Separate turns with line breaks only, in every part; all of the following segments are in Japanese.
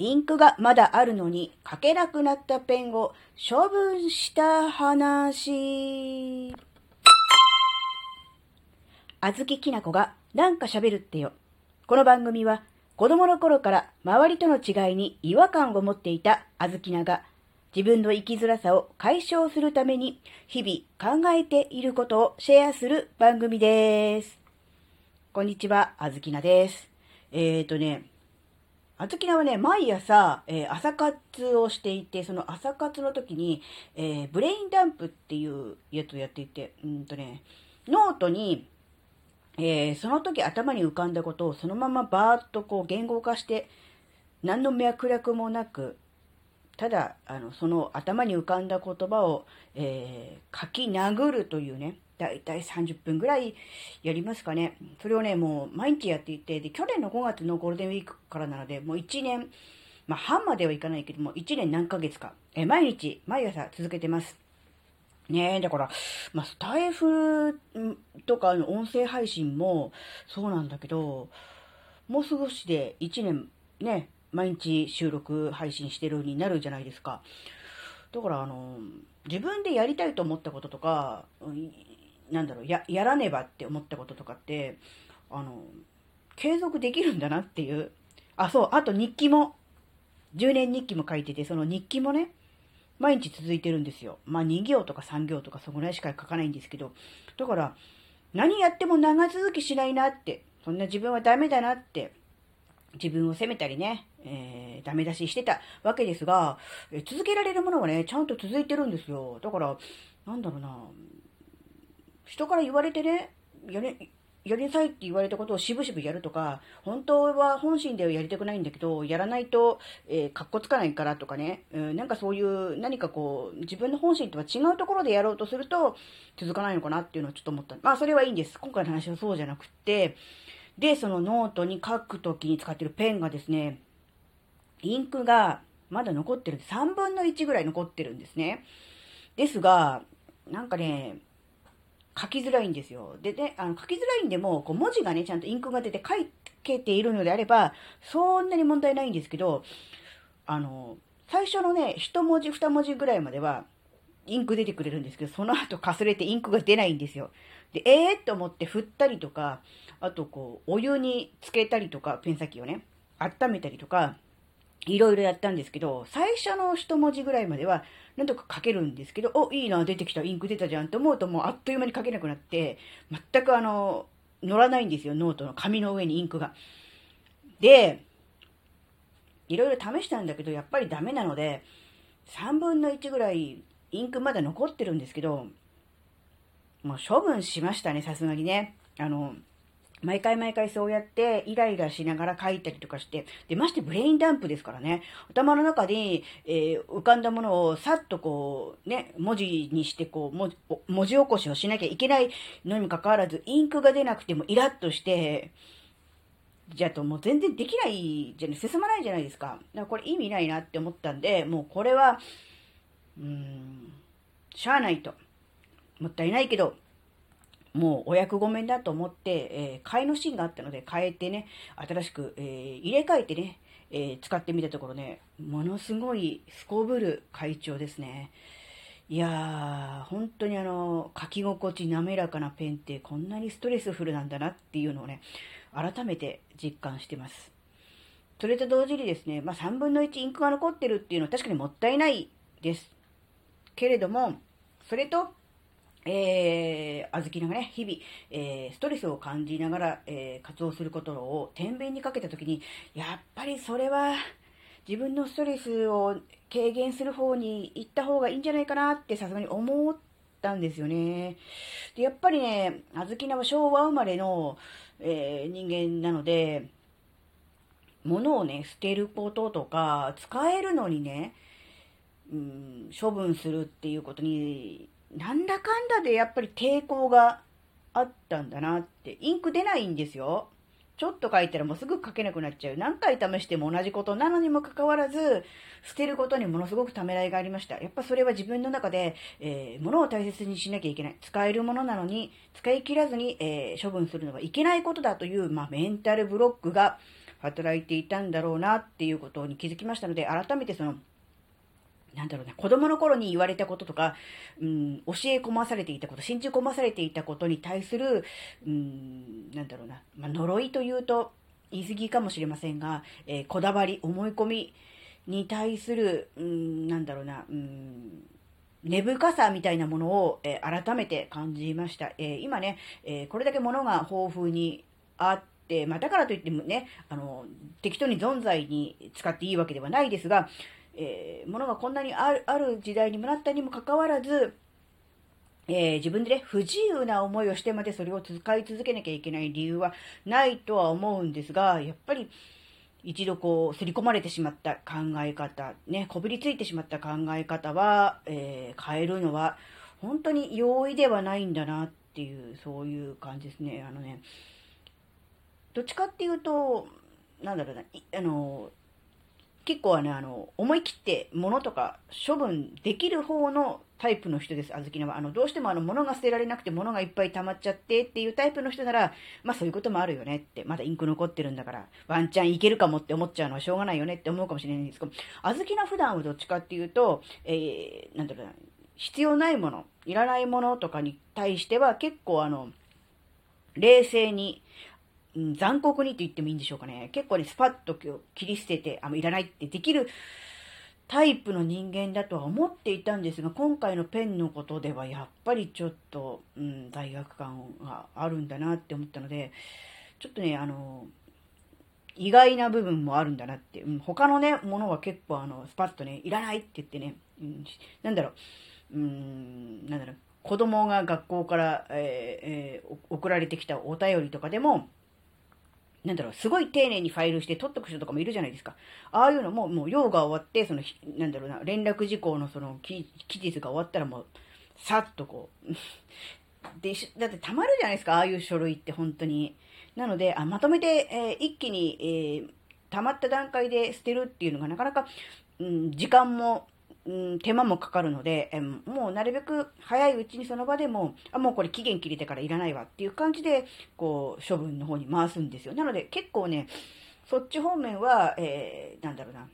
インクがまだあるのに書けなくなったペンを処分した話。あずききなこがなんか喋るってよ。この番組は子供の頃から周りとの違いに違和感を持っていたあずきなが自分の生きづらさを解消するために日々考えていることをシェアする番組です。こんにちは、あずきなです。えーとね、あずきなはね、毎朝、えー、朝活をしていて、その朝活の時に、えー、 brain dump っていうやつをやっていて、うんとね、ノートに、えー、その時頭に浮かんだことをそのままバーッとこう言語化して、何の脈絡もなく、ただ、あの、その頭に浮かんだ言葉を、え書き殴るというね、だいたい30分ぐらいやりますかね。それをね、もう毎日やっていて、で、去年の5月のゴールデンウィークからなので、もう1年、まあ、半まではいかないけども、1年何ヶ月か、え毎日、毎朝続けてます。ねえ、だから、まあ、スタイフとかの音声配信もそうなんだけど、もう少しで1年ね、毎日収録配信してるようになるじゃないですか。だから、あの、自分でやりたいと思ったこととか、なんだろう、や、やらねばって思ったこととかって、あの、継続できるんだなっていう。あ、そう、あと日記も、10年日記も書いてて、その日記もね、毎日続いてるんですよ。まあ2行とか3行とかそこらいしか書かないんですけど、だから、何やっても長続きしないなって、そんな自分はダメだなって、自分を責めたりね、えー、ダメ出ししてたわけですが、え続けられるものはね、ちゃんと続いてるんですよ。だから、なんだろうな、人から言われてね、やり、やりなさいって言われたことを渋々やるとか、本当は本心ではやりたくないんだけど、やらないと、えー、かっこつかないからとかね、うん、なんかそういう何かこう、自分の本心とは違うところでやろうとすると、続かないのかなっていうのをちょっと思った。まあそれはいいんです。今回の話はそうじゃなくて、で、そのノートに書くときに使ってるペンがですね、インクがまだ残ってる、3分の1ぐらい残ってるんですね。ですが、なんかね、書きづらいんですよ。でね、あの書きづらいんでも、こう文字がね、ちゃんとインクが出て書けているのであれば、そんなに問題ないんですけど、あの、最初のね、一文字二文字ぐらいまでは、インク出てくれるんですけど、その後かすれてインクが出ないんですよ。で、えーと思って振ったりとか、あとこう、お湯につけたりとか、ペン先をね、温めたりとか、いろいろやったんですけど、最初の一文字ぐらいまでは、なんとか書けるんですけど、お、いいな、出てきた、インク出たじゃんと思うと、もうあっという間に書けなくなって、全くあの、乗らないんですよ、ノートの紙の上にインクが。で、いろいろ試したんだけど、やっぱりダメなので、3分の1ぐらいインクまだ残ってるんですけど、もう処分しましたね、さすがにね。あの、毎回毎回そうやってイライラしながら書いたりとかして、で、ましてブレインダンプですからね、頭の中に、えー、浮かんだものをさっとこう、ね、文字にしてこう文字、起こしをしなきゃいけないのにもかかわらず、インクが出なくてもイラッとして、じゃあともう全然できないじゃない、進まないじゃないですか。だからこれ意味ないなって思ったんで、もうこれは、うーん、しゃあないと。もったいないけど、もうお役御免だと思って、えー、替えのシーンがあったので変えてね、新しく、えー、入れ替えてね、えー、使ってみたところね、ものすごいすこぶる会長ですね。いやー、本当にあの、書き心地滑らかなペンってこんなにストレスフルなんだなっていうのをね、改めて実感してます。それと同時にですね、まあ、3分の1インクが残ってるっていうのは確かにもったいないです。けれども、それとえー、あずきながね、日々、えー、ストレスを感じながら、えー、活動することを天秤にかけたときに、やっぱりそれは、自分のストレスを軽減する方に行った方がいいんじゃないかなってさすがに思ったんですよね。で、やっぱりね、あずきなは昭和生まれの、えー、人間なので、物をね、捨てることとか、使えるのにね、うん、処分するっていうことになんだかんだでやっぱり抵抗があったんだなって。インク出ないんですよ。ちょっと書いたらもうすぐ書けなくなっちゃう。何回試しても同じことなのにもかかわらず、捨てることにものすごくためらいがありました。やっぱそれは自分の中で、えー、物を大切にしなきゃいけない。使えるものなのに、使い切らずに、えー、処分するのがいけないことだという、まあ、メンタルブロックが働いていたんだろうなっていうことに気づきましたので、改めてその、なんだろうな、子供の頃に言われたこととか、うん、教え込まされていたこと、信じ込まされていたことに対する、うん、なんだろうな、まあ、呪いというと言い過ぎかもしれませんが、えー、こだわり、思い込みに対する、うん、なんだろうな、うん、根深さみたいなものを、えー、改めて感じました。えー、今ね、えこれだけ物が豊富にあって、まあ、だからといってもね、あの、適当に存在に使っていいわけではないですが、えー、ものがこんなにあるある時代にもなったにもかかわらず、えー、自分でね、不自由な思いをしてまでそれを使い続けなきゃいけない理由はないとは思うんですが、やっぱり一度こう、刷り込まれてしまった考え方、ね、こびりついてしまった考え方は、えー、変えるのは本当に容易ではないんだなっていう、そういう感じですね。あのね、どっちかっていうと、なんだろうな、あの、結構はね、あの、思い切って物とか処分できる方のタイプの人です、あずきなは。あの、どうしてもあの、物が捨てられなくて物がいっぱい溜まっちゃってっていうタイプの人なら、まあそういうこともあるよねって、まだインク残ってるんだから、ワンチャンいけるかもって思っちゃうのはしょうがないよねって思うかもしれないんですけど、あずきな普段はどっちかっていうと、えー、なんだろうな、必要ないもの、いらないものとかに対しては結構あの、冷静に、うん、残酷にと言ってもいいんでしょうかね。結構ね、スパッと切り捨てて、あの、いらないってできるタイプの人間だとは思っていたんですが、今回のペンのことではやっぱりちょっと、うん、罪悪感があるんだなって思ったので、ちょっとね、あの、意外な部分もあるんだなって、うん、他のね、ものは結構あの、スパッとね、いらないって言ってね、うん、なんだろう、うん、なんだろう、子供が学校から、えーえー、送られてきたお便りとかでも、なんだろう、すごい丁寧にファイルして取っとく人とかもいるじゃないですか。ああいうのも、もう用が終わって、その、なんだろうな、連絡事項のその期日が終わったらもう、さっとこう、でし、だってたまるじゃないですか、ああいう書類って本当に。なので、あまとめて、えー、一気に、えー、溜まった段階で捨てるっていうのがなかなか、うん、時間もうん、手間もかかるので、えもうなるべく早いうちにその場でも、あ、もうこれ期限切れてからいらないわっていう感じで、こう、処分の方に回すんですよ。なので結構ね、そっち方面は、えー、なんだろうな、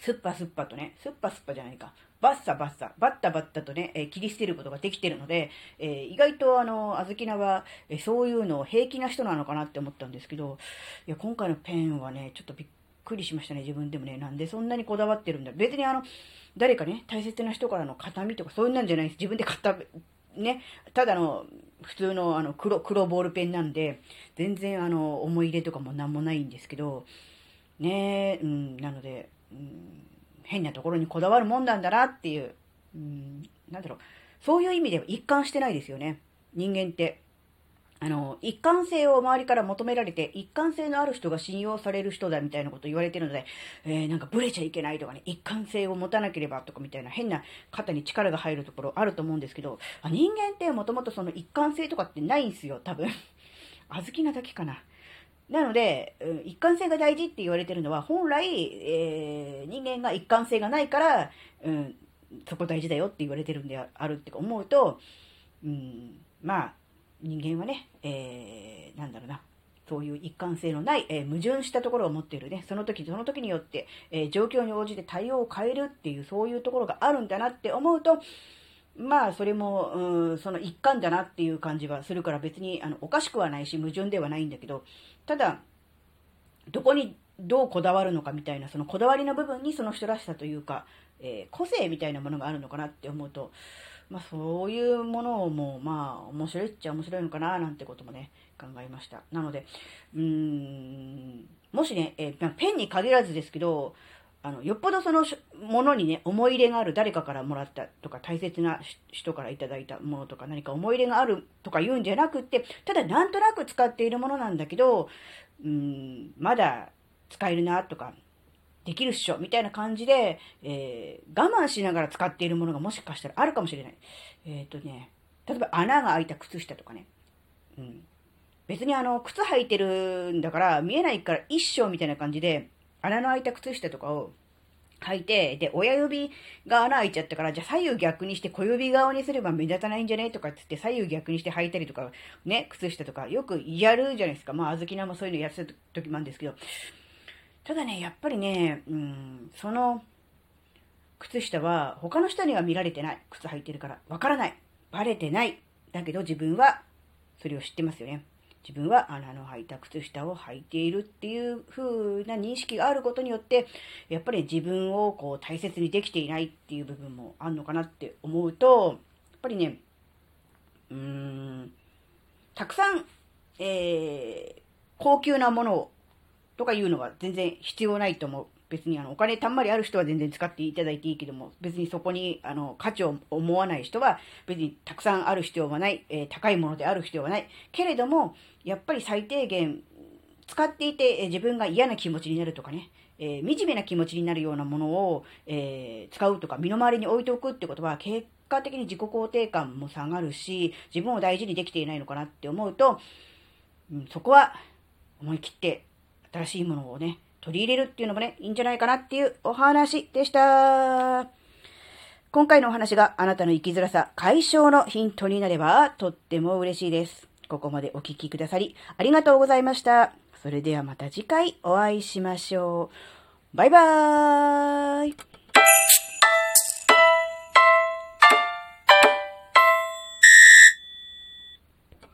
すっぱすっぱとね、すっぱすっぱじゃないか、バッサバッサ、バッタバッタとね、えー、切り捨てることができてるので、えー、意外とあの、あずきなは、えー、そういうのを平気な人なのかなって思ったんですけど、いや、今回のペンはね、ちょっとびっくりしましたね、自分でもね。なんでそんなにこだわってるんだ。別にあの、誰かね、大切な人からの形見とかそういうなんじゃないです。自分で買った、ね、ただの、普通のあの黒、黒ボールペンなんで、全然あの、思い入れとかもなんもないんですけど、ねうん、なので、うん、変なところにこだわるもんなんだなっていう、うん、なんだろう、そういう意味では一貫してないですよね。人間って。あの、一貫性を周りから求められて、一貫性のある人が信用される人だみたいなこと言われてるので、えー、なんかブレちゃいけないとかね、一貫性を持たなければとかみたいな変な肩に力が入るところあると思うんですけど、人間ってもともとその一貫性とかってないんすよ、多分。あずきなだけかな。なので、一貫性が大事って言われてるのは、本来、えー、人間が一貫性がないから、うん、そこ大事だよって言われてるんであるって思うと、うん、まあ、人間はね、えー、なんだろうな、そういう一貫性のない、えー、矛盾したところを持っているね、その時その時によって、えー、状況に応じて対応を変えるっていう、そういうところがあるんだなって思うと、まあ、それも、うん、その一環だなっていう感じはするから別に、あの、おかしくはないし、矛盾ではないんだけど、ただ、どこにどうこだわるのかみたいな、そのこだわりの部分にその人らしさというか、えー、個性みたいなものがあるのかなって思うと、まあそういうものをもうまあ面白いっちゃ面白いのかななんてこともね、考えました。なので、うーん、もしね、え、ペンに限らずですけど、あの、よっぽどそのものにね、思い入れがある誰かからもらったとか、大切な人からいただいたものとか、何か思い入れがあるとか言うんじゃなくって、ただなんとなく使っているものなんだけど、うん、まだ使えるなとか、できるっしょ、みたいな感じで、えー、我慢しながら使っているものがもしかしたらあるかもしれない。えっ、ー、とね、例えば穴が開いた靴下とかね。うん。別にあの、靴履いてるんだから見えないから一生みたいな感じで、穴の開いた靴下とかを履いて、で、親指が穴開いちゃったから、じゃあ左右逆にして小指側にすれば目立たないんじゃねとかってって左右逆にして履いたりとか、ね、靴下とかよくやるじゃないですか。まあ、あずきなもそういうのやってた時もあるんですけど、ただね、やっぱりね、うん、その、靴下は他の人には見られてない。靴履いてるから。わからない。バレてない。だけど自分はそれを知ってますよね。自分は穴の開いた靴下を履いているっていう風な認識があることによって、やっぱり自分をこう大切にできていないっていう部分もあるのかなって思うと、やっぱりね、うーん、たくさん、えー、高級なものをとかいうのは全然必要ないと思う。別にあのお金たんまりある人は全然使っていただいていいけども、別にそこにあの価値を思わない人は別にたくさんある必要はない、えー、高いものである必要はない。けれども、やっぱり最低限使っていて、え、自分が嫌な気持ちになるとかね、えー、惨めな気持ちになるようなものを、え使うとか身の回りに置いておくってことは結果的に自己肯定感も下がるし、自分を大事にできていないのかなって思うと、うん、そこは思い切って新しいものをね、取り入れるっていうのもね、いいんじゃないかなっていうお話でした。今回のお話があなたの生きづらさ解消のヒントになればとっても嬉しいです。ここまでお聴きくださりありがとうございました。それではまた次回お会いしましょう。バイバーイ